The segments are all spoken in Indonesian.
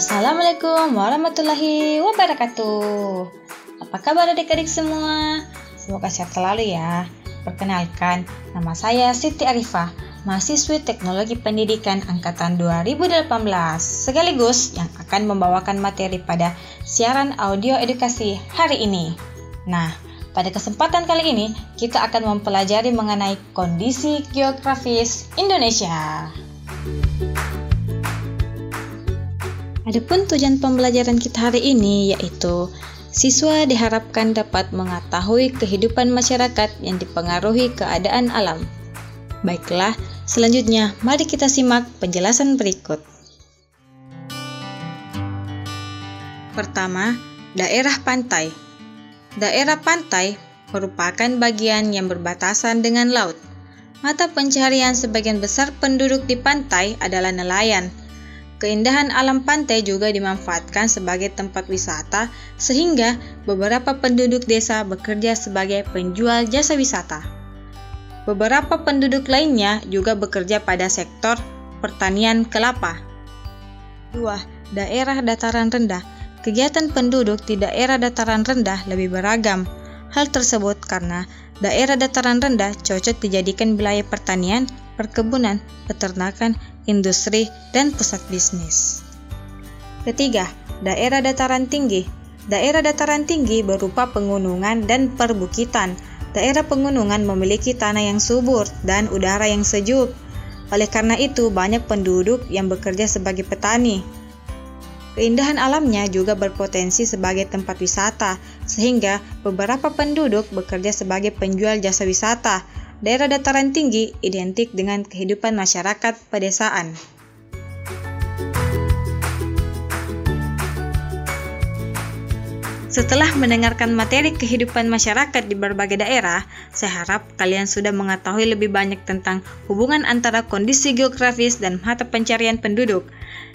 Assalamualaikum warahmatullahi wabarakatuh. Apa kabar adik-adik semua? Semoga sehat selalu ya. Perkenalkan, nama saya Siti Arifah, mahasiswi Teknologi Pendidikan angkatan 2018, sekaligus yang akan membawakan materi pada siaran audio edukasi hari ini. Nah, pada kesempatan kali ini kita akan mempelajari mengenai kondisi geografis Indonesia. Adapun tujuan pembelajaran kita hari ini yaitu siswa diharapkan dapat mengetahui kehidupan masyarakat yang dipengaruhi keadaan alam. Baiklah, selanjutnya mari kita simak penjelasan berikut. Pertama, daerah pantai. Daerah pantai merupakan bagian yang berbatasan dengan laut. Mata pencaharian sebagian besar penduduk di pantai adalah nelayan Keindahan alam pantai juga dimanfaatkan sebagai tempat wisata, sehingga beberapa penduduk desa bekerja sebagai penjual jasa wisata. Beberapa penduduk lainnya juga bekerja pada sektor pertanian kelapa. 2. Daerah dataran rendah. Kegiatan penduduk di daerah dataran rendah lebih beragam. Hal tersebut karena daerah dataran rendah cocok dijadikan wilayah pertanian, perkebunan, peternakan, industri, dan pusat bisnis. Ketiga, daerah dataran tinggi. Daerah dataran tinggi berupa pegunungan dan perbukitan. Daerah pegunungan memiliki tanah yang subur dan udara yang sejuk. Oleh karena itu, banyak penduduk yang bekerja sebagai petani. Keindahan alamnya juga berpotensi sebagai tempat wisata, sehingga beberapa penduduk bekerja sebagai penjual jasa wisata, daerah dataran tinggi identik dengan kehidupan masyarakat pedesaan. Setelah mendengarkan materi kehidupan masyarakat di berbagai daerah, saya harap kalian sudah mengetahui lebih banyak tentang hubungan antara kondisi geografis dan mata pencarian penduduk.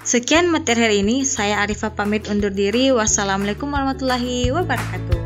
Sekian materi hari ini, saya Arifah pamit undur diri. Wassalamualaikum warahmatullahi wabarakatuh.